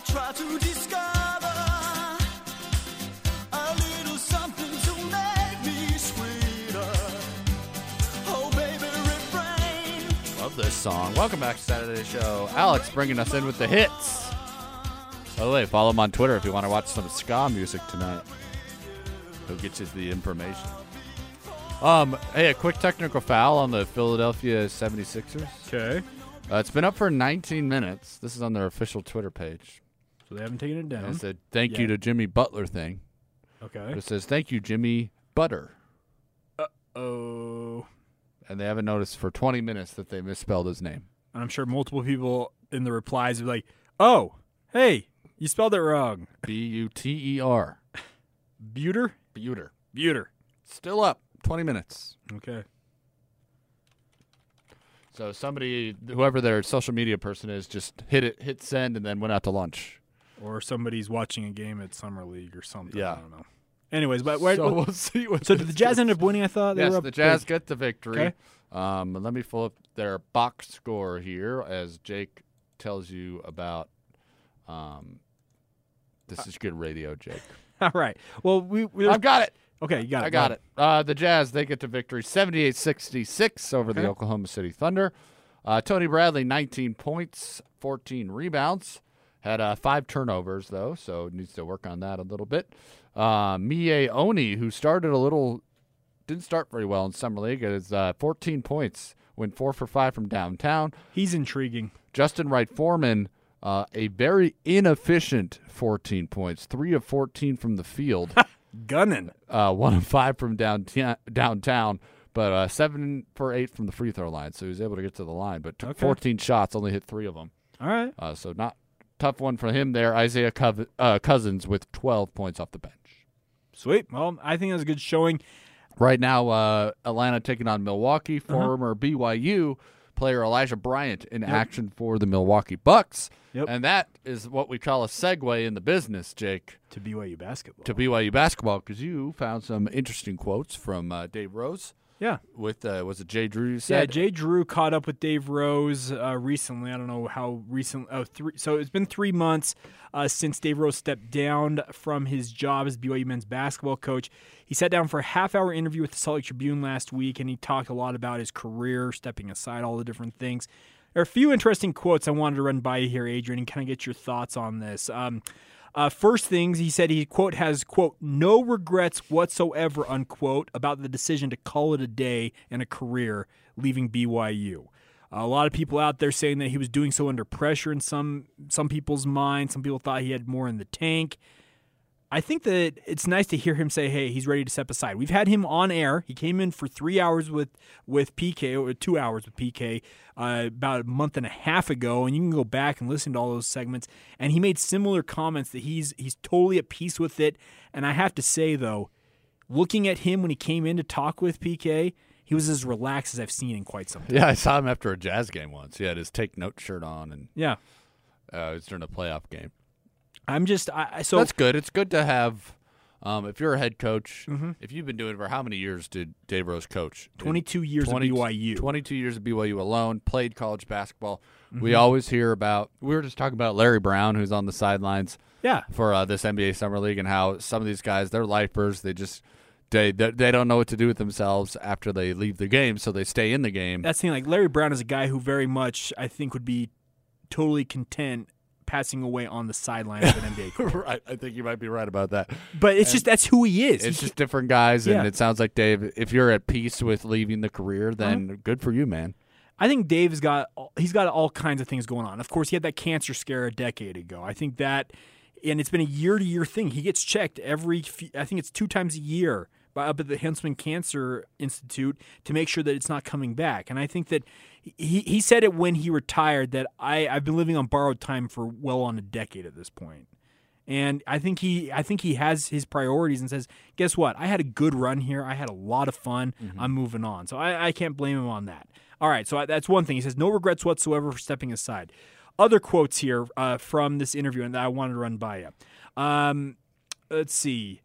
I try to discover a little something to make me sweeter. Oh, baby, refrain. Love this song. Welcome back to Saturday Show. Alex bringing us in with the hits. By the way, follow him on Twitter if you want to watch some ska music tonight. He'll get you the information. Um, hey, a quick technical foul on the Philadelphia 76ers. Okay. Uh, it's been up for 19 minutes. This is on their official Twitter page. So they haven't taken it And down. It said, thank you to Jimmy Butler thing. Okay. But it says, thank you, Jimmy Butter. Uh oh. And they haven't noticed for 20 minutes that they misspelled his name. And I'm sure multiple people in the replies are like, "Oh, hey, you spelled it wrong." B U T E R. Buter. Buter. Buter. Still up. 20 minutes. Okay. So somebody, whoever their social media person is, just hit it, hit send, and then went out to lunch. Or somebody's watching a game at summer league or something. Yeah. I don't know. Anyways, but where, so we'll see what. so did the Jazz end up winning? I thought they Yes, were up the Jazz big. get the victory. Okay. Um, let me pull up their box score here as Jake tells you about. Um, this is good radio, Jake. All right. Well, we, we I've got it. okay. You got it. I got it. Uh, the Jazz, they get the victory 78 66 over the Oklahoma City Thunder. Uh, Tony Bradley, 19 points, 14 rebounds. Had uh, five turnovers, though, so needs to work on that a little bit. Uh, Miye Oni, who started a little, didn't start very well in Summer League, is uh, 14 points, went four for five from downtown. He's intriguing. Justin Wright Foreman, uh, a very inefficient 14 points, three of 14 from the field Gunning. uh, one of five from downtown, downtown, but uh, seven for eight from the free throw line. So he was able to get to the line, but took Okay. 14 shots, only hit three of them. All right. Uh, so not tough one for him there. Isaiah Cov- uh, Cousins with 12 points off the bench. Sweet. Well, I think that's a good showing. Right now, uh, Atlanta taking on Milwaukee. Uh-huh. Former BYU player Elijah Bryant in action for the Milwaukee Bucks. Yep. And that is what we call a segue in the business, Jake. To BYU basketball. to BYU basketball because you found some interesting quotes from uh, Dave Rose yeah. with uh, was it Jay Drew? You Yeah, said Jay Drew caught up with Dave Rose uh, recently. I don't know how recent. Oh, three. So it's been three months uh, since Dave Rose stepped down from his job as BYU men's basketball coach. He sat down for a half-hour interview with the Salt Lake Tribune last week, and he talked a lot about his career, stepping aside, all the different things. There are a few interesting quotes I wanted to run by you here, Adrian, and kind of get your thoughts on this. Um, uh, first things he said he quote has quote no regrets whatsoever unquote about the decision to call it a day and a career leaving BYU. a lot of people out there saying that he was doing so under pressure in some some people's minds. Some people thought he had more in the tank. I think that it's nice to hear him say, "Hey, he's ready to step aside." We've had him on air. He came in for three hours with with PK or two hours with PK uh, about a month and a half ago, and you can go back and listen to all those segments. And he made similar comments that he's he's totally at peace with it. And I have to say though, looking at him when he came in to talk with PK, he was as relaxed as I've seen in quite some time. Yeah, I saw him after a Jazz game once. He had his take note shirt on, and Yeah, uh, it was during a playoff game. I'm just I, so That's good. It's good to have. Um, if you're a head coach, Mm-hmm. if you've been doing it for how many years did Dave Rose coach? 22 years 20 of BYU. 22 years of BYU alone, played college basketball. We Mm-hmm. always hear about, we were just talking about Larry Brown, who's on the sidelines Yeah, for uh, this NBA Summer League, and how some of these guys, they're lifers. They just, they, they, they don't know what to do with themselves after they leave the game, so they stay in the game. that's the thing. Like Larry Brown is a guy who very much I think would be totally content passing away on the sidelines of an NBA court. right. I think you might be right about that. But it's just that's who he is. It's just different guys, and Yeah. it sounds like Dave. If you're at peace with leaving the career, then Uh-huh. good for you, man. I think Dave's got he's got all kinds of things going on. Of course, he had that cancer scare a decade ago. I think that, and it's been a year to year thing. He gets checked every. few- I think it's two times a year by up at the Huntsman Cancer Institute to make sure that it's not coming back. And I think that he he said it when he retired that I I've been living on borrowed time for well on a decade at this point. And I think he I think he has his priorities and says, guess what? I had a good run here. I had a lot of fun. I'm moving on. So I, I can't blame him on that. All right, so I, that's one thing. He says, no regrets whatsoever for stepping aside. Other quotes here uh, from this interview and that I wanted to run by you. Um, let's see.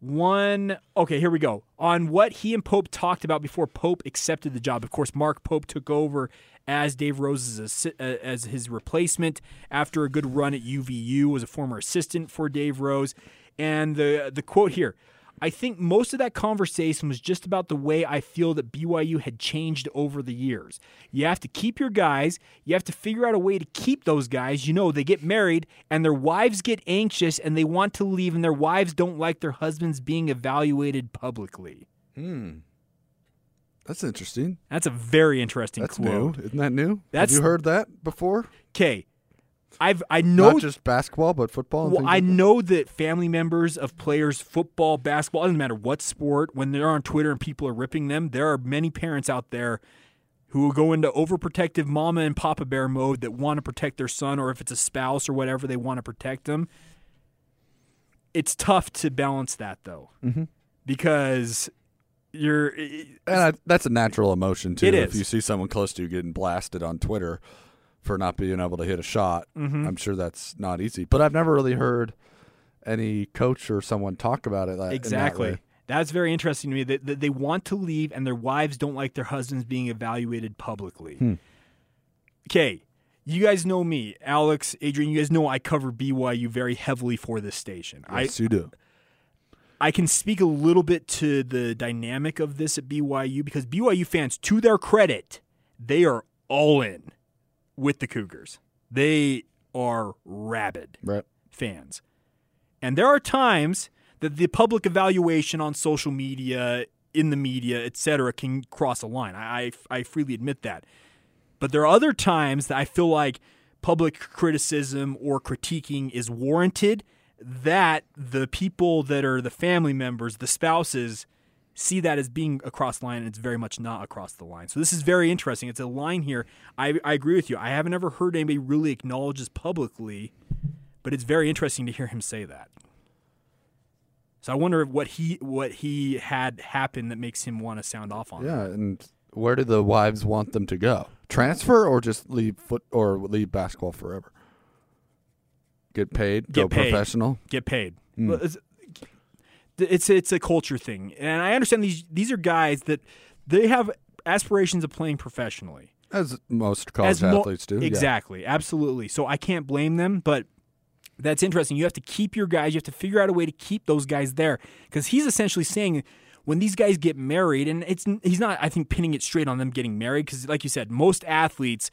One okay here we go. On what he and pope talked about before pope accepted the job. Of course mark pope took over as dave rose's uh, as his replacement. After a good run at uvu was a former assistant for dave rose. And the the quote here I think most of that conversation was just about the way I feel that BYU had changed over the years. You have to keep your guys, you have to figure out a way to keep those guys. You know, they get married and their wives get anxious and they want to leave, and their wives don't like their husbands being evaluated publicly. Hmm. That's interesting. That's a very interesting That's quote. new. Isn't that new? That's- Have you heard that before? Okay. I've I know Not just basketball, but football. And Well, I like know that family members of players, football, basketball, doesn't matter what sport, when they're on Twitter and people are ripping them, there are many parents out there who will go into overprotective mama and papa bear mode that want to protect their son, or if it's a spouse or whatever, they want to protect them. It's tough to balance that though, Mm-hmm. because you're And I, that's a natural emotion too. If you see someone close to you getting blasted on Twitter for not being able to hit a shot, Mm-hmm. I'm sure that's not easy. But I've never really heard any coach or someone talk about it like that Exactly. way. That's very interesting to me that, that they want to leave and their wives don't like their husbands being evaluated publicly. Hmm. Okay, you guys know me, Alex, Adrian. You guys know I cover BYU very heavily for this station. Yes, you do. I I can speak a little bit to the dynamic of this at BYU because BYU fans, to their credit, they are all in with the Cougars. They are rabid Right. fans. And there are times that the public evaluation on social media, in the media, etc., can cross a line. I, I, I freely admit that. But there are other times that I feel like public criticism or critiquing is warranted that the people that are the family members, the spouses, see that as being across the line and it's very much not across the line. So this is very interesting. It's a line here. I, I agree with you. I haven't ever heard anybody really acknowledge this publicly, but it's very interesting to hear him say that. So I wonder what he what he had happen that makes him want to sound off on. Yeah, and where do the wives want them to go? Transfer or just leave foot or leave basketball forever? Get paid, Get go paid. professional. get paid. Hmm. Well, It's, it's a culture thing, and I understand these these are guys that they have aspirations of playing professionally. As most college As mo- athletes do. yeah. Exactly, absolutely. So I can't blame them, but that's interesting. You have to keep your guys. You have to figure out a way to keep those guys there because he's essentially saying when these guys get married, and it's he's not. I think pinning it straight on them getting married because, like you said, most athletes,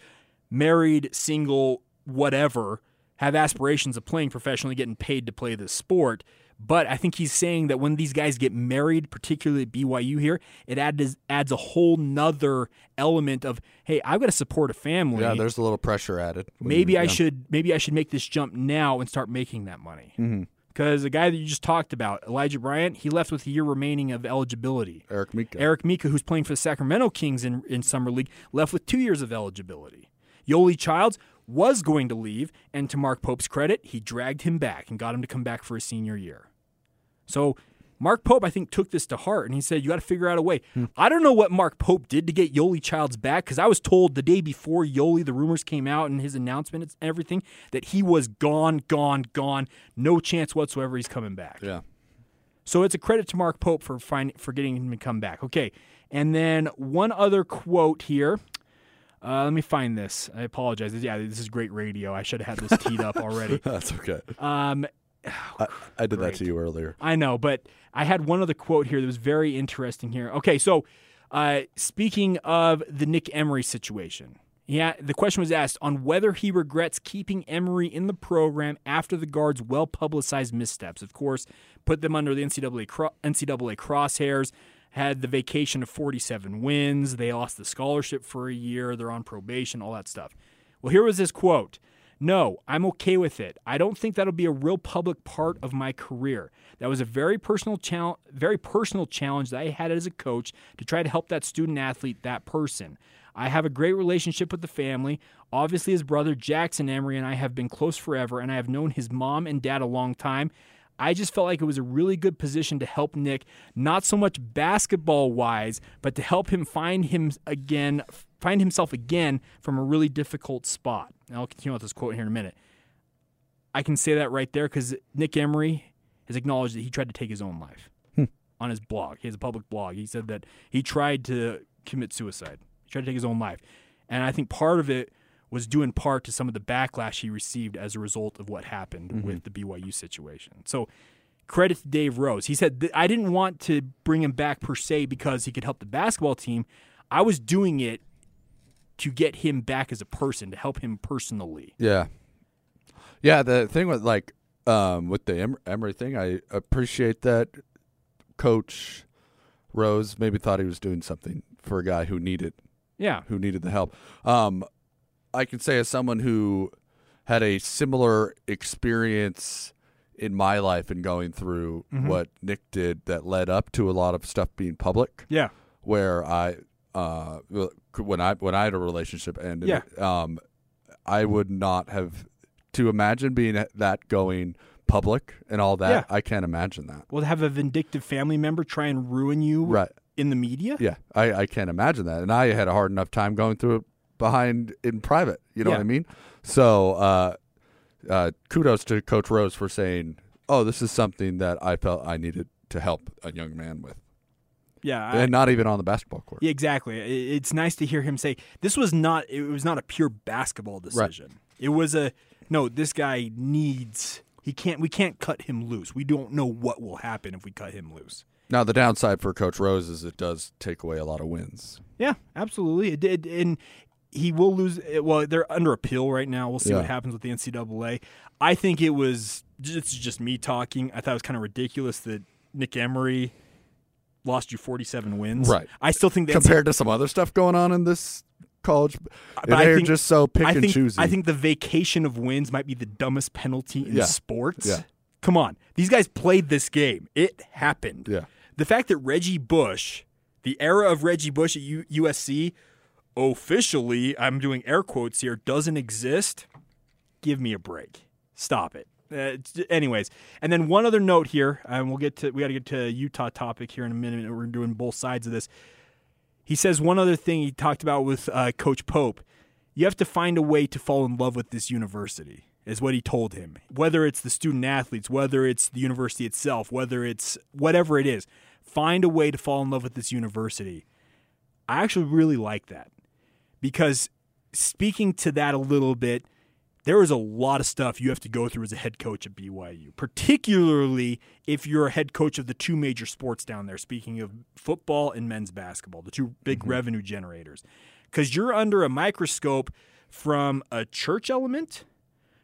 married, single, whatever, have aspirations of playing professionally, getting paid to play this sport. But I think he's saying that when these guys get married, particularly at BYU here, it adds adds a whole nother element of, hey, I've got to support a family Yeah, there's a little pressure added. maybe you- I yeah. should maybe I should make this jump now and start making that money. Mm-hmm. Because the guy that you just talked about, Elijah Bryant, he left with a year remaining of eligibility. Eric Mika. Eric Mika, who's playing for the Sacramento Kings in, in summer league, left with two years of eligibility. Yoli Childs was going to leave, and to Mark Pope's credit, he dragged him back and got him to come back for his senior year. So Mark Pope, I think, took this to heart and he said, You got to figure out a way. I don't know what Mark Pope did to get Yoli Childs back because I was told the day before Yoli, the rumors came out and his announcement and everything, that he was gone, gone, gone. No chance whatsoever he's coming back. Yeah. So it's a credit to Mark Pope for find, for getting him to come back. Okay, and then one other quote here. Uh, let me find this. I apologize. Yeah, this is great radio. I should have had this teed up already. That's okay. Um, I, I did that to you earlier. I know, but I had one other quote here that was very interesting here. Okay, so uh, speaking of the Nick Emery situation, yeah, the question was asked on whether he regrets keeping Emery in the program after the guards' well publicized missteps. Of course, put them under the NCAA, cro- NCAA crosshairs. Had the vacation of 47 wins. They lost the scholarship for a year. They're on probation, all that stuff. Well, here was his quote. No, I'm okay with it. I don't think that'll be a real public part of my career. That was a very personal challenge, very personal challenge that I had as a coach to try to help that student athlete, that person. I have a great relationship with the family. Obviously, his brother Jackson Emery and I have been close forever, and I have known his mom and dad a long time. I just felt like it was a really good position to help Nick, not so much basketball wise, but to help him find him again, find himself again from a really difficult spot. And I'll continue with this quote here in a minute. I can say that right there because Nick Emery has acknowledged that he tried to take his own life. Hmm. on his blog. He has a public blog. He said that he tried to commit suicide. He tried to take his own life. And I think part of it was due in part to some of the backlash he received as a result of what happened with the BYU situation. So credit to Dave Rose. He said, I didn't want to bring him back per se because he could help the basketball team. I was doing it to get him back as a person, to help him personally. Yeah, yeah. The thing with like um, with the em- Emery thing, I appreciate that Coach Rose maybe thought he was doing something for a guy who needed Yeah. who needed the help. Um, I can say as someone who had a similar experience in my life and going through what Nick did that led up to a lot of stuff being public Yeah. where I uh when I when I had a relationship ended Yeah. um I would not have to imagine being that going public and all that Yeah. I can't imagine that Well, to have a vindictive family member try and ruin you right in the media? yeah I I can't imagine that and I had a hard enough time going through it behind in private you know Yeah. what I mean so uh uh kudos to coach Rose for saying oh this is something that I felt I needed to help a young man with Yeah. I- and not even on the basketball court Yeah, exactly. It's nice to hear him say this was not it was not a pure basketball decision. It was a no, this guy needs he can't we can't cut him loose. We don't know what will happen if we cut him loose. now the downside for coach Rose is it does take away a lot of wins Yeah, absolutely. It did and he will lose eh, well, they're under appeal right now. We'll see what happens with the NCAA. I think it was it's just me talking. I thought it was kind of ridiculous that Nick Emery lost you 47 wins. Right. I still think that compared to some other stuff going on in this college. Uh, I they're think- just so pick I and think choosy. I think the vacation of wins might be the dumbest penalty in Yeah. sports. Yeah. Come on. These guys played this game. It happened. Yeah. The fact that Reggie Bush, the era of Reggie Bush at U- USC, officially, I'm doing air quotes here, doesn't exist, give me a break. Stop it. Uh, anyways, and then one other note here, and we'll get to we got to get to Utah topic here in a minute. We're doing both sides of this. He says one other thing he talked about with uh, Coach Pope. You have to find a way to fall in love with this university, is what he told him. Whether it's the student athletes, whether it's the university itself, whether it's whatever it is, find a way to fall in love with this university. I actually really like that because speaking to that a little bit, there is a lot of stuff you have to go through as a head coach at BYU, particularly if you're a head coach of the two major sports down there. Speaking of football and men's basketball, the two big mm-hmm. revenue generators, because you're under a microscope from a church element,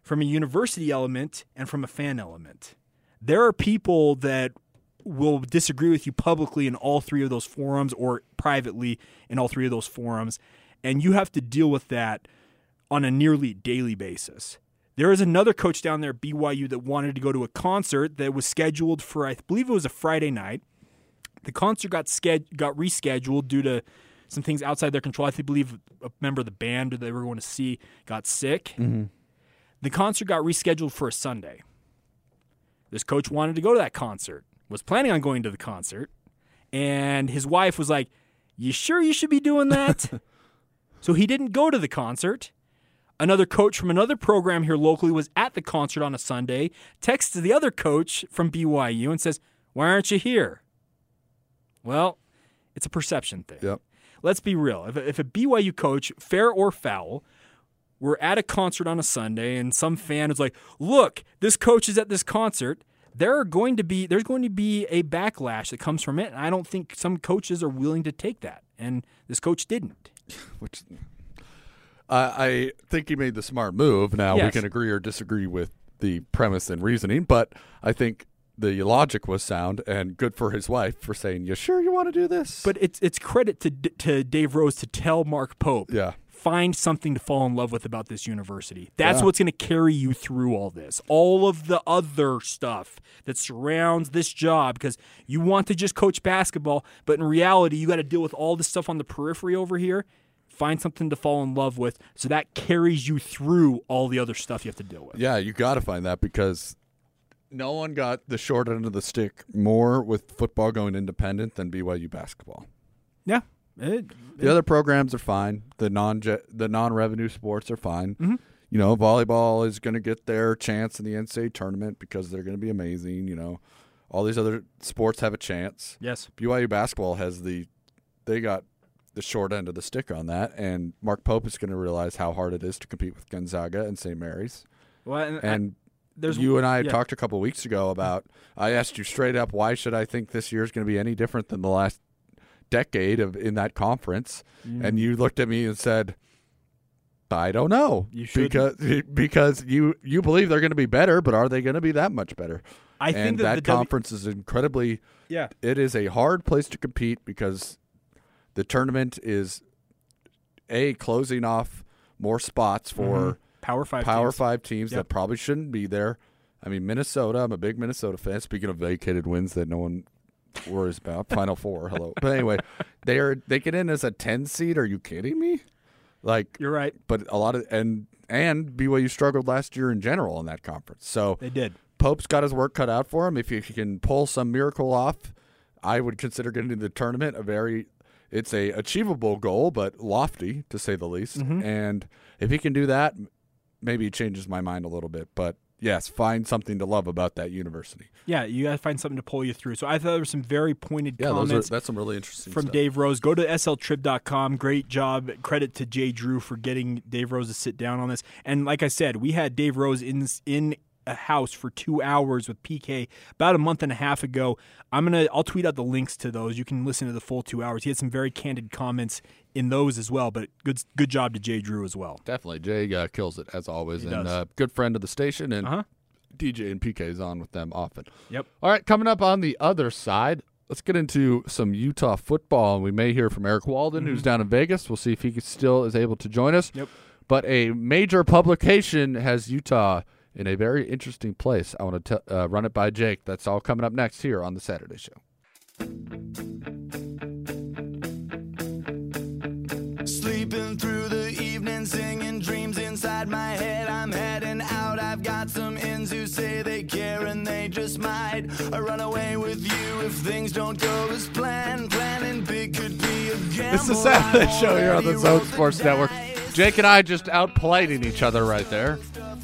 from a university element, and from a fan element. There are people that will disagree with you publicly in all three of those forums or privately in all three of those forums. And you have to deal with that on a nearly daily basis. There is another coach down there at BYU that wanted to go to a concert that was scheduled for, I believe it was a Friday night. The concert got sched- got rescheduled due to some things outside their control. I think believe a member of the band that they were going to see got sick. Mm-hmm. The concert got rescheduled for a Sunday. This coach wanted to go to that concert, was planning on going to the concert, and his wife was like, You sure you should be doing that? so he didn't go to the concert. Another coach from another program here locally was at the concert on a Sunday, texts the other coach from BYU and says, Why aren't you here? Well, it's a perception thing. Yep. Let's be real. If a, if a BYU coach, fair or foul, were at a concert on a Sunday and some fan is like, "Look, this coach is at this concert." There are going to be there's going to be a backlash that comes from it, and I don't think some coaches are willing to take that. And this coach didn't. which I I think he made the smart move. Now we can agree or disagree with the premise and reasoning, but I think the logic was sound and good for his wife for saying, "You sure you want to do this?" But it's it's credit to to Dave Rose to tell Mark Pope, yeah, find something to fall in love with about this university. That's Yeah. what's going to carry you through all this. All of the other stuff that surrounds this job because you want to just coach basketball, but in reality, you got to deal with all this stuff on the periphery over here. Find something to fall in love with so that carries you through all the other stuff you have to deal with. yeah, you got to find that because no one got the short end of the stick more with football going independent than BYU basketball. Yeah. It- The other programs are fine. The non the non revenue sports are fine. Mm-hmm. You know, volleyball is going to get their chance in the NCAA tournament because they're going to be amazing. You know, All these other sports have a chance. Yes. BYU basketball has the they got the short end of the stick on that, and Mark Pope is going to realize how hard it is to compete with Gonzaga and St. Mary's. Well, and, And there's you and I yeah. talked a couple weeks ago about. I asked you straight up, why should I think this year is going to be any different than the last decade of in that conference? Mm. And you looked at me and said, "I don't know." You should- because because you you believe they're going to be better, but are they going to be that much better? I and think that, that the W- conference is incredibly yeah. it is a hard place to compete because the tournament is a closing off more spots mm-hmm. for Power Five. Power teams. Five teams Yep. that probably shouldn't be there. I mean, Minnesota. I'm a big Minnesota fan. Speaking of vacated wins that no one worries about, Final Four. Hello, but anyway, they are they get in as a ten seed. Are you kidding me? Like, You're right. but a lot of and and BYU struggled last year in general in that conference. So They did. Pope's got his work cut out for him. If he, if he can pull some miracle off, I would consider getting to the tournament a very it's a achievable goal, but lofty to say the least. Mm-hmm. And if he can do that, maybe it changes my mind a little bit. But yes, find something to love about that university. Yeah, you got to find something to pull you through. So I thought there were some very pointed Yeah, those are, comments that's some really interesting from stuff. Dave Rose. Go to sltrib.com. Great job. Credit to Jay Drew for getting Dave Rose to sit down on this. And like I said, we had Dave Rose in in a house for two hours with PK about a month and a half ago. I'm gonna I'll tweet out the links to those. You can listen to the full two hours. He had some very candid comments in those as well. But good good job to Jay Drew as well. Definitely, Jay uh, kills it as always, and does. uh, good friend of the station, and Uh-huh. DJ and PK is on with them often. Yep. All right, coming up on the other side, let's get into some Utah football, and we may hear from Eric Walden, who's down in Vegas. We'll see if he still is able to join us. Yep. But a major publication has Utah in a very interesting place. I want to uh, run it by Jake. That's all coming up next here on the Saturday Show. Sleeping through the evening, singing dreams inside my head. I'm heading out. I've got some ends who say they care and they just might. I run away with you if things don't go as planned. Planning big could be a gamble. It's the Saturday Show here on the Zone Sports Network. Jake and I just outplating each other right there.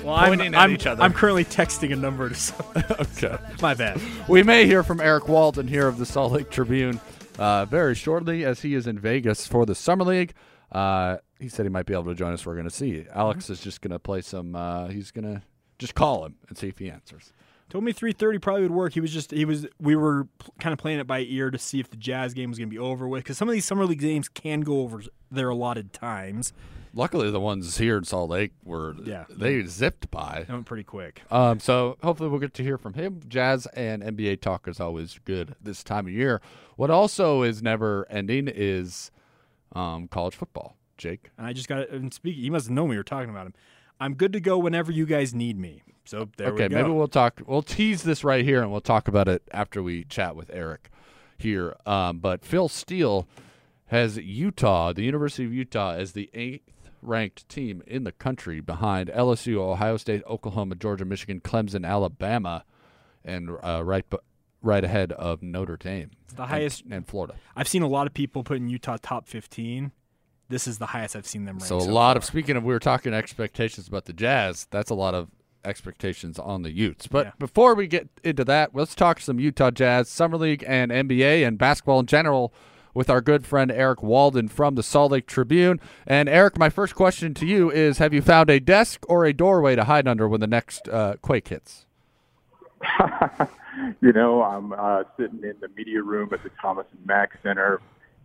Well, I'm, Pointing at I'm, each other. I'm currently texting a number to someone. Okay. My bad. We may hear from Eric Walden here of the Salt Lake Tribune uh, very shortly as he is in Vegas for the Summer League. Uh, he said he might be able to join us. We're going to see. Alex is just going to play some. Uh, he's going to just call him and see if he answers. Told me 3:30 probably would work. He was just he was we were pl- kind of playing it by ear to see if the Jazz game was going to be over with because some of these summer league games can go over their allotted times. Luckily, the ones here in Salt Lake were Yeah. they zipped by. They went pretty quick. Um, so hopefully we'll get to hear from him. Jazz and NBA talk is always good this time of year. What also is never ending is um, college football. Jake, And I just got and speaking. You must know me. We were talking about him. I'm good to go whenever you guys need me. So there okay, we go. Okay, maybe we'll talk. We'll tease this right here, and we'll talk about it after we chat with Eric here. Um, but Phil Steele has Utah, the University of Utah, as the eighth ranked team in the country, behind LSU, Ohio State, Oklahoma, Georgia, Michigan, Clemson, Alabama, and uh, right bu- right ahead of Notre Dame. It's the highest- and Florida. I've seen a lot of people putting Utah top 15. This is the highest I've seen them ranked. So a lot of speaking of we were talking expectations about the Jazz. That's a lot of expectations on the Utes. But Yeah. before we get into that, let's talk some Utah Jazz Summer League and NBA and basketball in general with our good friend Eric Walden from the Salt Lake Tribune. And Eric, my first question to you is: Have you found a desk or a doorway to hide under when the next uh, quake hits? you know, I'm uh, sitting in the media room at the Thomas and Mack Center.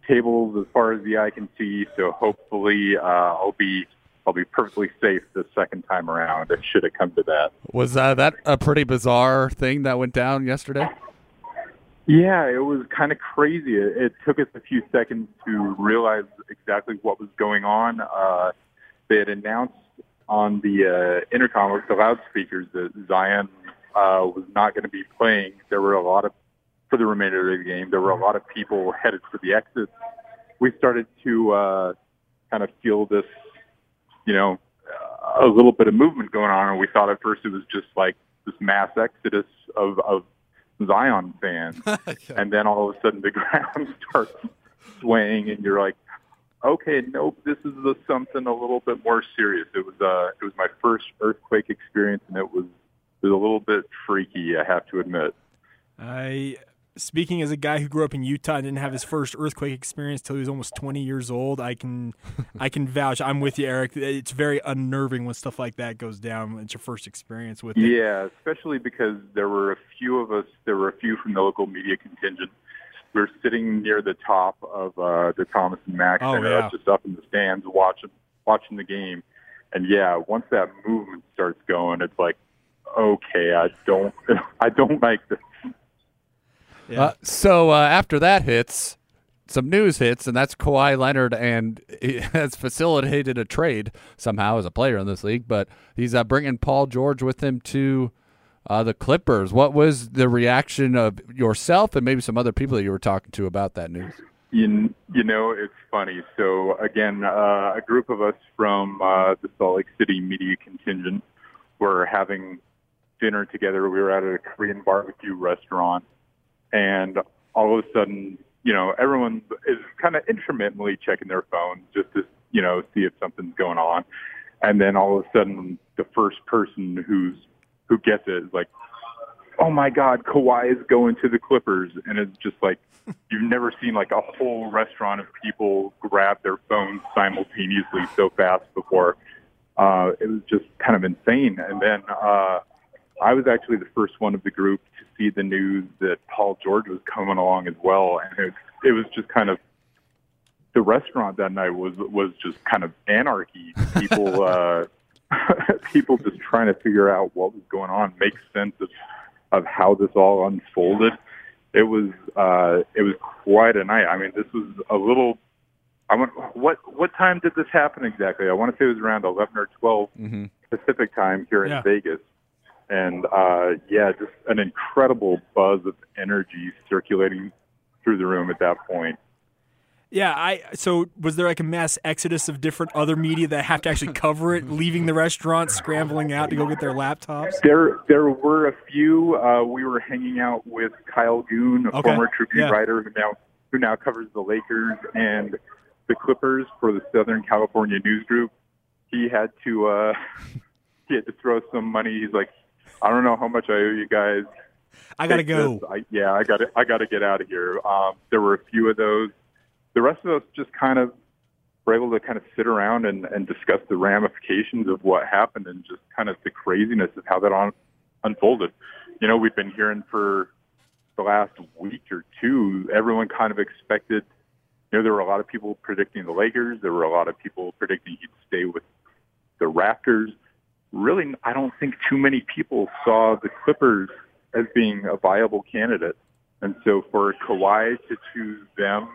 Tables as far as the eye can see, so hopefully uh, I'll be I'll be perfectly safe the second time around. It should have come to that. Was uh, that a pretty bizarre thing that went down yesterday? Yeah, it was kind of crazy. It, it took us a few seconds to realize exactly what was going on. Uh, they had announced on the uh, intercom with the loudspeakers that Zion uh, was not going to be playing. There were a lot of for the remainder of the game. There were a lot of people headed for the exits. We started to uh, kind of feel this, you know, a little bit of movement going on, and we thought at first it was just like this mass exodus of, of Zion fans, and then all of a sudden the ground starts swaying, and you're like, okay, nope, this is the, something a little bit more serious. It was uh, it was my first earthquake experience, and it was it was a little bit freaky, I have to admit. I speaking as a guy who grew up in Utah and didn't have his first earthquake experience till he was almost 20 years old, I can I can vouch. I'm with you, Eric. It's very unnerving when stuff like that goes down. It's your first experience with it. Yeah, especially because there were a few of us. There were a few from the local media contingent. We were sitting near the top of uh, the Thomas and Mack Oh, Center, yeah. just up in the stands, watching watching the game. And yeah, once that movement starts going, it's like, okay, I don't, I don't like this. Yeah. Uh, so uh, after that hits, some news hits, and that's Kawhi Leonard, and he has facilitated a trade somehow as a player in this league. But he's uh, bringing Paul George with him to uh, the Clippers. What was the reaction of yourself and maybe some other people that you were talking to about that news? You, you know, it's funny. So again, uh, a group of us from uh, the Salt Lake City media contingent were having dinner together. We were at a Korean barbecue restaurant, and all of a sudden, you know, everyone is kind of intermittently checking their phones just to, you know, see if something's going on. And then all of a sudden, the first person who's who gets it is like, "Oh my God, Kawhi is going to the Clippers," and it's just like you've never seen like a whole restaurant of people grab their phones simultaneously so fast before. Uh, it was just kind of insane. And then uh, I was actually the first one of the group to see the news that Paul George was coming along as well, and it, it was just kind of the restaurant that night was was just kind of anarchy. People uh, people just trying to figure out what was going on, make sense of of how this all unfolded. It was uh, it was quite a night. I mean, this was a little. I want what what time did this happen exactly? I want to say it was around eleven or 12 Mm-hmm. Pacific time here in Yeah. Vegas. And uh, yeah, just an incredible buzz of energy circulating through the room at that point. Yeah, I so was there like a mass exodus of different other media that have to actually cover it, leaving the restaurant, scrambling out to go get their laptops? There, there were a few. Uh, we were hanging out with Kyle Goon, a Okay. former Tribune Yeah. writer who now who now covers the Lakers and the Clippers for the Southern California News Group. He had to uh, he had to throw some money. He's like, I don't know how much I owe you guys. I gotta go. I, yeah, I got to I got to get out of here. Um, there were a few of those. The rest of us just kind of were able to kind of sit around and, and discuss the ramifications of what happened and just kind of the craziness of how that on, unfolded. You know, we've been hearing for the last week or two. Everyone kind of expected. You know, there were a lot of people predicting the Lakers. There were a lot of people predicting he'd stay with the Raptors. Really, I don't think too many people saw the Clippers as being a viable candidate. And so for Kawhi to choose them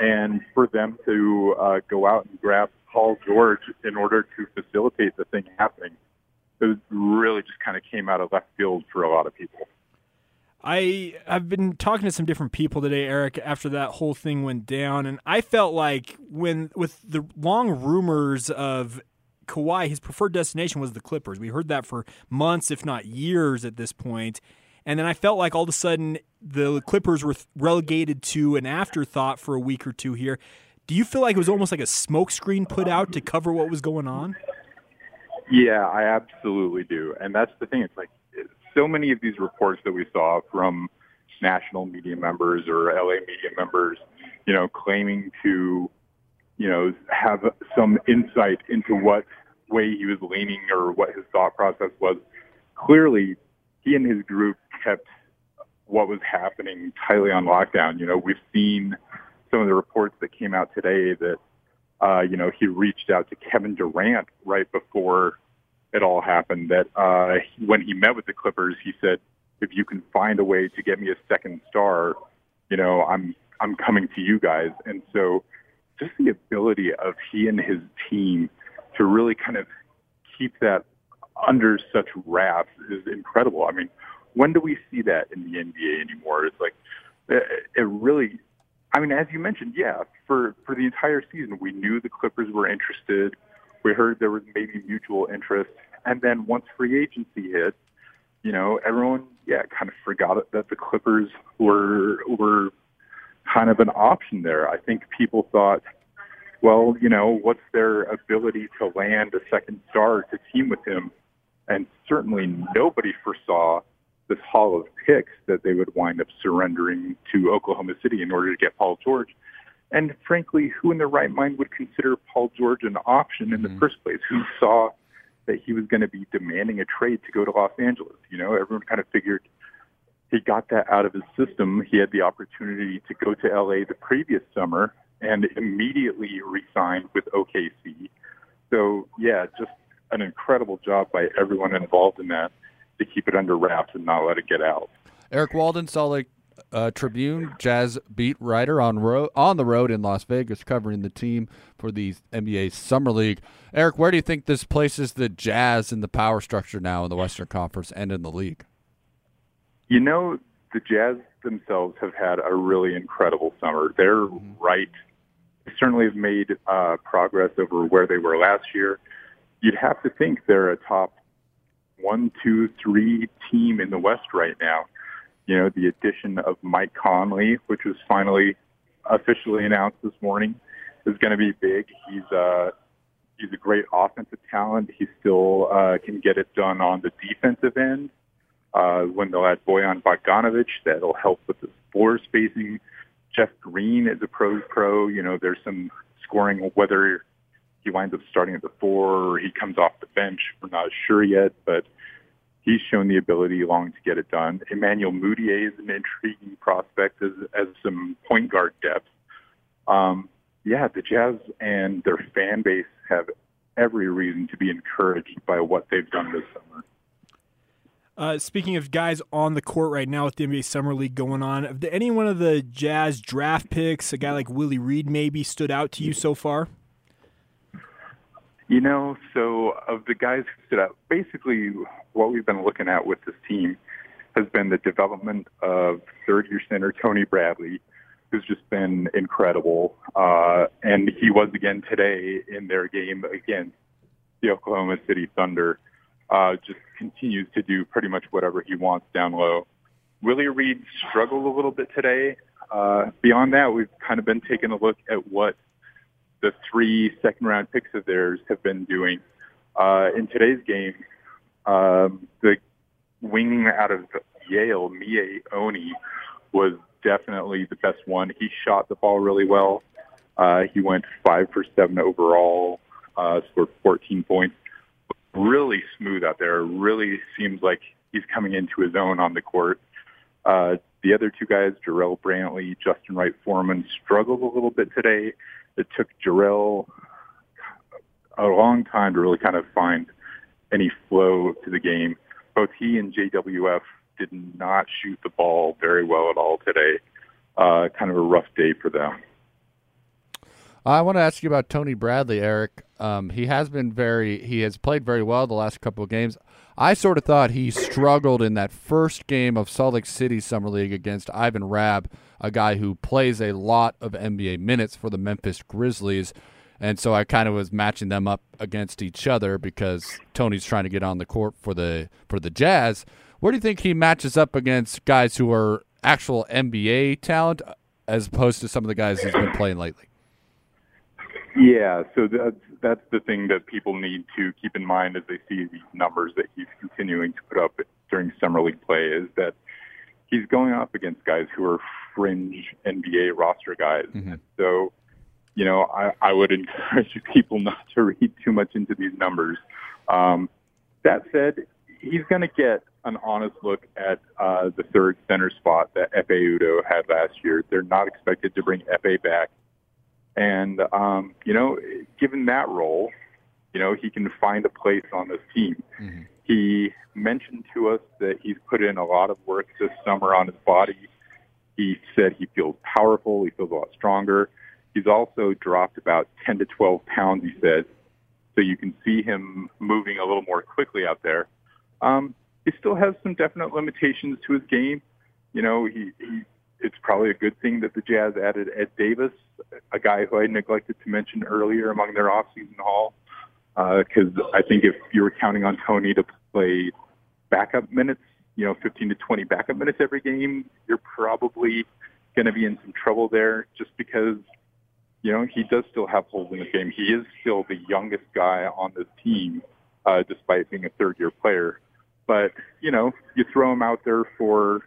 and for them to uh, go out and grab Paul George in order to facilitate the thing happening, it really just kind of came out of left field for a lot of people. I have been talking to some different people today, Eric, after that whole thing went down, and I felt like when with the long rumors of Kawhi, his preferred destination was the Clippers. We heard that for months, if not years, at this point. And then I felt like all of a sudden the Clippers were relegated to an afterthought for a week or two here. Do you feel like it was almost like a smokescreen put out to cover what was going on? Yeah, I absolutely do. And that's the thing. It's like so many of these reports that we saw from national media members or LA media members, you know, claiming to, you know, have some insight into what way he was leaning or what his thought process was. Clearly, he and his group kept what was happening tightly on lockdown. You know, we've seen some of the reports that came out today that, uh, you know, he reached out to Kevin Durant right before it all happened. That uh, when he met with the Clippers, he said, "If you can find a way to get me a second star, you know, I'm I'm coming to you guys." And so, just the ability of he and his team to really kind of keep that under such wraps is incredible. I mean, when do we see that in the NBA anymore? It's like it, really. I mean, as you mentioned, yeah, for for the entire season, we knew the Clippers were interested. We heard there was maybe mutual interest, and then once free agency hit, you know, everyone, yeah, kind of forgot that the Clippers were were kind of an option there. I think people thought, well, you know, what's their ability to land a second star to team with him? And certainly nobody foresaw this haul of picks that they would wind up surrendering to Oklahoma City in order to get Paul George. And frankly, who in their right mind would consider Paul George an option in the mm-hmm. first place? Who saw that he was going to be demanding a trade to go to Los Angeles? You know, everyone kind of figured he got that out of his system. He had the opportunity to go to LA the previous summer and immediately re-signed with OKC. So yeah, just an incredible job by everyone involved in that to keep it under wraps and not let it get out. Eric Walden, Salt Lake uh, Tribune, Jazz beat writer on ro- on the road in Las Vegas, covering the team for the NBA Summer League. Eric, where do you think this places the Jazz in the power structure now in the Western Conference and in the league? You know, the Jazz themselves have had a really incredible summer. They're right. They certainly have made uh, progress over where they were last year. You'd have to think they're a top one, two, three team in the West right now. You know, the addition of Mike Conley, which was finally officially announced this morning, is going to be big. He's uh, he's a great offensive talent. He still uh, can get it done on the defensive end. Uh, when they'll add Bojan Bogdanovic, that'll help with the floor spacing. Jeff Green is a pros pro. You know, there's some scoring, whether he winds up starting at the four or he comes off the bench. We're not sure yet, but he's shown the ability long to get it done. Emmanuel Mudiay is an intriguing prospect as, as some point guard depth. Um, yeah, the Jazz and their fan base have every reason to be encouraged by what they've done this summer. Uh, speaking of guys on the court right now with the NBA Summer League going on, any one of the Jazz draft picks, a guy like Willie Reed maybe, stood out to you so far? You know, so of the guys who stood out, basically what we've been looking at with this team has been the development of third-year center Tony Bradley, who's just been incredible. Uh, and he was again today in their game against the Oklahoma City Thunder. Uh, just continues to do pretty much whatever he wants down low. Willie Reed struggled a little bit today. Uh, beyond that, we've kind of been taking a look at what the three second round picks of theirs have been doing. Uh, in today's game, um, the wing out of Yale, Miye Oni, was definitely the best one. He shot the ball really well. Uh, he went five for seven overall, uh, scored 14 points. Really smooth out there. Really seems like he's coming into his own on the court. Uh, the other two guys, Jarrell Brantley, Justin Wright Foreman, struggled a little bit today. It took Jarrell a long time to really kind of find any flow to the game. Both he and JWF did not shoot the ball very well at all today. Uh, kind of a rough day for them. I want to ask you about Tony Bradley, Eric. Um, he has been very, he has played very well the last couple of games. I sort of thought he struggled in that first game of Salt Lake City Summer League against Ivan Rabb, a guy who plays a lot of NBA minutes for the Memphis Grizzlies. And so I kind of was matching them up against each other because Tony's trying to get on the court for the for the Jazz. Where do you think he matches up against guys who are actual NBA talent as opposed to some of the guys he's been playing lately? Yeah, so that's that's the thing that people need to keep in mind as they see these numbers that he's continuing to put up during summer league play is that he's going up against guys who are fringe NBA roster guys. Mm-hmm. So, you know, I, I would encourage people not to read too much into these numbers. Um, that said, he's going to get an honest look at uh, the third center spot that Ekpe Udoh had last year. They're not expected to bring Ekpe back and, um, you know, given that role, you know, he can find a place on this team. Mm-hmm. He mentioned to us that he's put in a lot of work this summer on his body. He said he feels powerful. He feels a lot stronger. He's also dropped about 10 to 12 pounds, he said. So you can see him moving a little more quickly out there. Um, he still has some definite limitations to his game. You know, he, he it's probably a good thing that the Jazz added Ed Davis, a guy who I neglected to mention earlier among their offseason haul. Because uh, I think if you were counting on Tony to play backup minutes, you know, 15 to 20 backup minutes every game, you're probably going to be in some trouble there just because, you know, he does still have holes in his game. He is still the youngest guy on this team, uh, despite being a third year player. but you know, you throw him out there for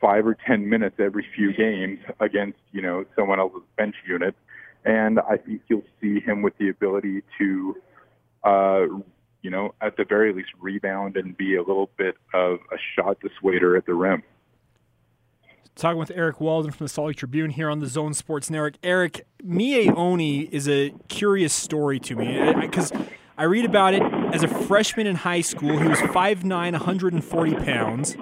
five or ten minutes every few games against you know someone else's bench unit, and I think you'll see him with the ability to, uh, you know, at the very least rebound and be a little bit of a shot dissuader at the rim. Talking with Eric Walden from the Salt Lake Tribune here on the Zone Sports Network. Eric, Miye Oni is a curious story to me because I read about it as a freshman in high school. He was 5'9", 140 pounds.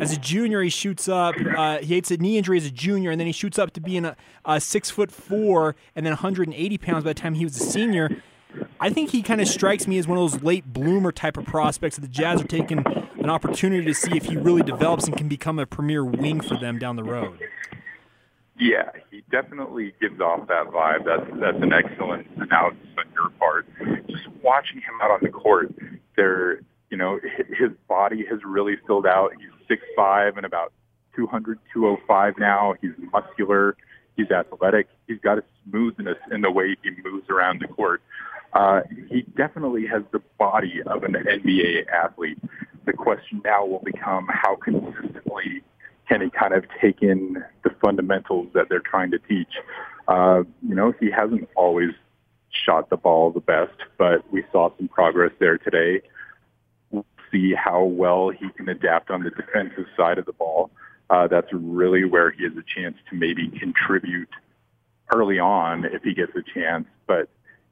As a junior, he shoots up. Uh, he hates a knee injury as a junior, and then he shoots up to being a, a six foot four, and then 180 pounds by the time he was a senior. I think he kind of strikes me as one of those late bloomer type of prospects that the Jazz are taking an opportunity to see if he really develops and can become a premier wing for them down the road. Yeah, he definitely gives off that vibe. That's that's an excellent analysis on your part. Just watching him out on the court, there, you know, his body has really filled out. He's six five and about 200, 205 now. He's muscular. He's athletic. He's got a smoothness in the way he moves around the court. Uh, he definitely has the body of an NBA athlete. The question now will become how consistently can he kind of take in the fundamentals that they're trying to teach. Uh, you know, he hasn't always shot the ball the best, but we saw some progress there today. See how well he can adapt on the defensive side of the ball. Uh, that's really where he has a chance to maybe contribute early on if he gets a chance. But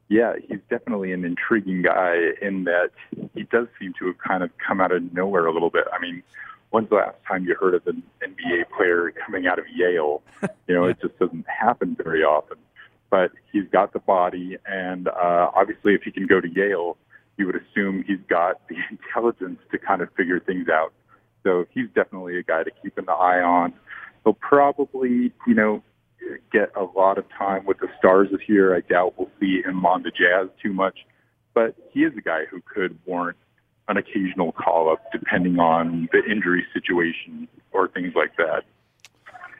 yeah, he's definitely an intriguing guy in that he does seem to have kind of come out of nowhere a little bit. I mean, when's the last time you heard of an NBA player coming out of Yale? You know, it just doesn't happen very often. But he's got the body, and uh, obviously, if he can go to Yale, you would assume he's got the intelligence to kind of figure things out. So he's definitely a guy to keep an eye on. He'll probably, you know, get a lot of time with the stars this year. I doubt we'll see him on the Jazz too much, but he is a guy who could warrant an occasional call up depending on the injury situation or things like that.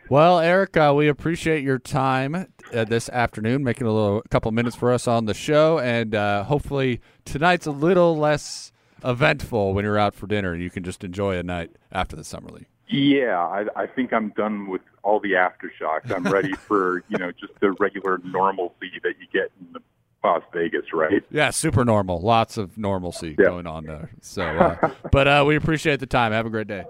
Well, Eric, uh, we appreciate your time uh, this afternoon, making a little a couple minutes for us on the show, and uh, hopefully tonight's a little less eventful when you're out for dinner. And you can just enjoy a night after the summer league. Yeah, I, I think I'm done with all the aftershocks. I'm ready for you know just the regular normalcy that you get in the Las Vegas, right? Yeah, super normal. Lots of normalcy yeah. going on there. So, uh, but uh, we appreciate the time. Have a great day.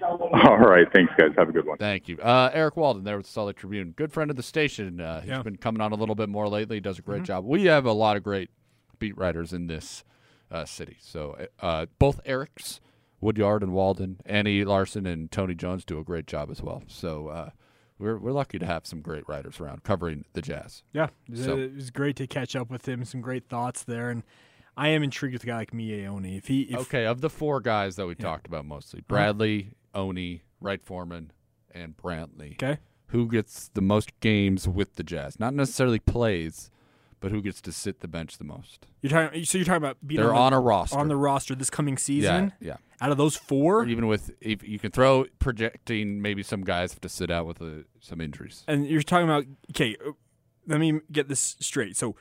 All right, thanks, guys. Have a good one. Thank you, uh, Eric Walden there with the Salt Lake Tribune, good friend of the station. Uh, he's yeah. been coming on a little bit more lately. He does a great mm-hmm. job. We have a lot of great beat writers in this uh, city. So, uh, both Eric's Woodyard and Walden, Andy Larsen and Tony Jones do a great job as well. So uh, we're we're lucky to have some great writers around covering the Jazz. Yeah, so. it was great to catch up with him. Some great thoughts there, and I am intrigued with a guy like Miye Oni. If he if, okay, of the four guys that we yeah. talked about mostly, Bradley, Oni, Wright Foreman, and Brantley. Okay, who gets the most games with the Jazz? Not necessarily plays but who gets to sit the bench the most? You're talking. So you're talking about being they're on, the, on, a roster on the roster this coming season. Yeah, yeah. Out of those four, even with if you can throw projecting, maybe some guys have to sit out with uh, some injuries. And you're talking about okay. Uh, let me get this straight. So,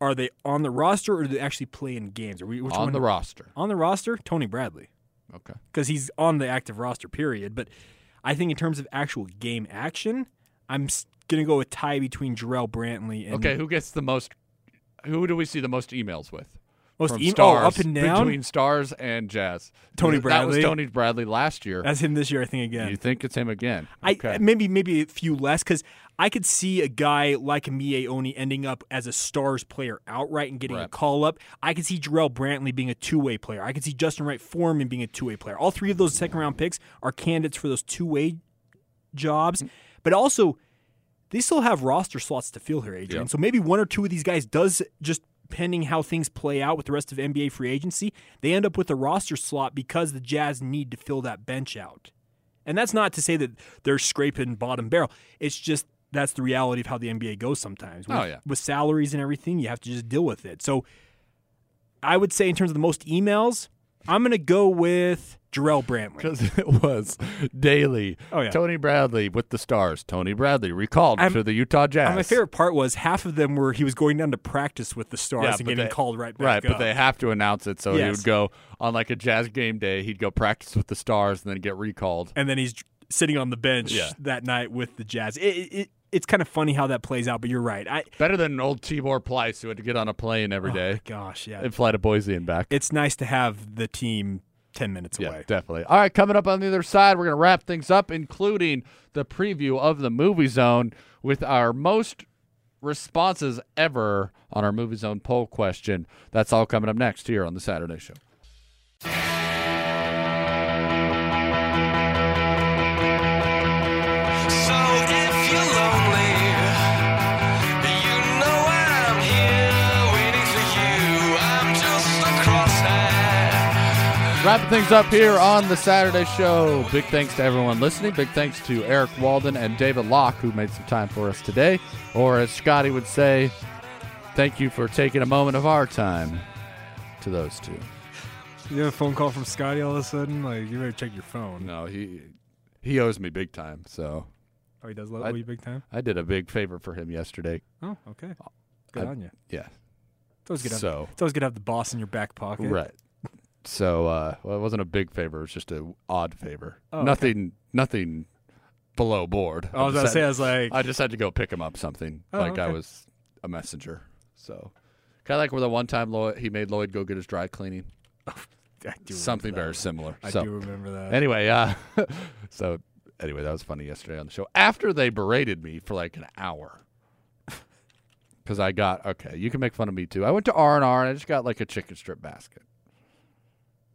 are they on the roster or do they actually play in games? Are we which on one? the roster? On the roster, Tony Bradley. Okay, because he's on the active roster. Period. But I think in terms of actual game action, I'm gonna go with tie between Jarrell Brantley and okay. Who gets the most who do we see the most emails with? Most e- oh, up and down between stars and jazz. Tony Bradley. That was Tony Bradley last year. That's him this year, I think. Again, you think it's him again? Okay. I maybe maybe a few less because I could see a guy like Miye Oni ending up as a stars player outright and getting right. a call up. I could see Jarrell Brantley being a two way player. I could see Justin Wright Foreman being a two way player. All three of those second round picks are candidates for those two way jobs, mm. but also they still have roster slots to fill here, Adrian. Yep. So maybe one or two of these guys does just pending how things play out with the rest of NBA free agency, they end up with a roster slot because the Jazz need to fill that bench out. And that's not to say that they're scraping bottom barrel. It's just that's the reality of how the NBA goes sometimes. With, oh, yeah. with salaries and everything, you have to just deal with it. So I would say, in terms of the most emails, I'm gonna go with Jarrell Brantley. because it was daily. Oh, yeah. Tony Bradley with the Stars. Tony Bradley recalled I'm- to the Utah Jazz. My favorite part was half of them were he was going down to practice with the Stars Yeah, and getting they- called right back Right, up. but they have to announce it, so he would go on like a Jazz game day. He'd go practice with the Stars and then get recalled. and then he's sitting on the bench Yeah. that night with the Jazz. It, it, it's kind of funny how that plays out, but you're right. I Better than an old Tibor Pleiss who had to get on a plane every oh day gosh, yeah. and fly to Boise and back. it's nice to have the team 10 minutes Yeah, away. definitely. All right, coming up on the other side, we're going to wrap things up, including the preview of the Movie Zone with our most responses ever on our Movie Zone poll question. That's all coming up next here on the Saturday Show. Wrapping things up here on the Saturday Show. Big thanks to everyone listening. Big thanks to Eric Walden and David Locke, who made some time for us today. Or as Scotty would say, thank you for taking a moment of our time to those two. You have a phone call from Scotty all of a sudden? Like, you better check your phone. No, he he owes me big time, so Oh, he does love I- you big time? I did a big favor for him yesterday. Oh, okay. Uh, good I- on you. Yeah. It's always good, to have, So it's always good to have the boss in your back pocket. right. So uh, well, it wasn't a big favor; it was just an odd favor. Oh, okay. nothing, nothing below board. I was just about to say, I was like, I just had to go pick him up something, Oh, like I was a messenger. So kind of like where the one time Lloyd, he made Lloyd go get his dry cleaning, I something very similar. I so do remember that. anyway, uh, so anyway, that was funny yesterday on the show. After they berated me for like an hour. Because I got okay, you can make fun of me too. I went to R and R and I just got like a chicken strip basket.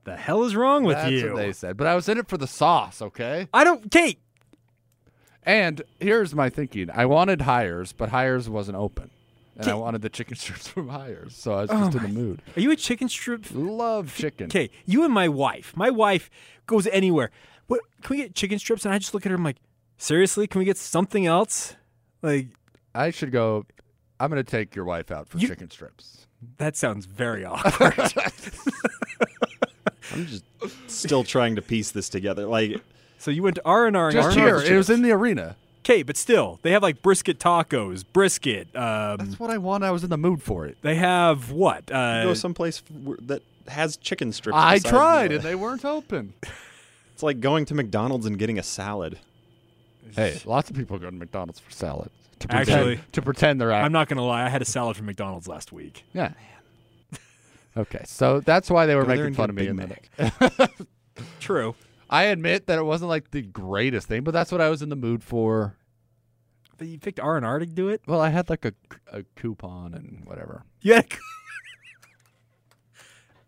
The hell is wrong with That's you? That's what they said. But I was in it for the sauce, okay? I don't, Kate. And here's my thinking: I wanted Hires, but Hires wasn't open, and I wanted the chicken strips from Hires, so I was Oh just in the mood. Are you a chicken strip? Love chicken. Okay, you and my wife. My wife goes anywhere. What? Can we get chicken strips? And I just look at her. I'm like, seriously? Can we get something else? Like I should go. I'm going to take your wife out for You- chicken strips. that sounds very awkward. I'm just still trying to piece this together. Like, so you went to R and R. Just here. It was in the arena. Okay, but still, they have like brisket tacos, brisket. Um, That's what I want. I was in the mood for it. they have what? Uh, go someplace that has chicken strips. I tried, the- and they weren't open. It's like going to McDonald's and getting a salad. hey, lots of people go to McDonald's for salad. To pretend, Actually, to pretend they're Out. I'm not gonna lie. I had a salad from McDonald's last week. Yeah. Okay, so that's why they were Go there making and fun of me. Big in the- True. I admit that it wasn't like the greatest thing, but that's what I was in the mood for. But you picked R and R to do it. Well, I had like a, a coupon and whatever. Yeah.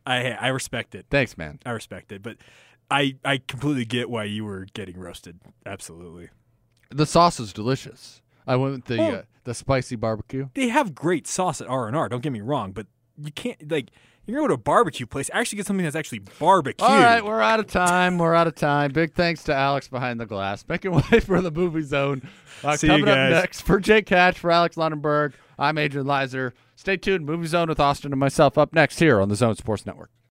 I I respect it. Thanks, man. I respect it, but I I completely get why you were getting roasted. Absolutely. The sauce is delicious. I went with the Oh. uh, the spicy barbecue. They have great sauce at R and R. Don't get me wrong, but you can't like you're gonna go to a barbecue place. Actually, get something that's actually barbecue. All right, we're out of time. We're out of time. Big thanks to Alex behind the glass, making way for the movie zone. Uh, See you coming guys. up next for Jake Catch for Alex Lundenberg, I'm Adrian Lizer. Stay tuned. Movie Zone with Austin and myself up next here on the Zone Sports Network.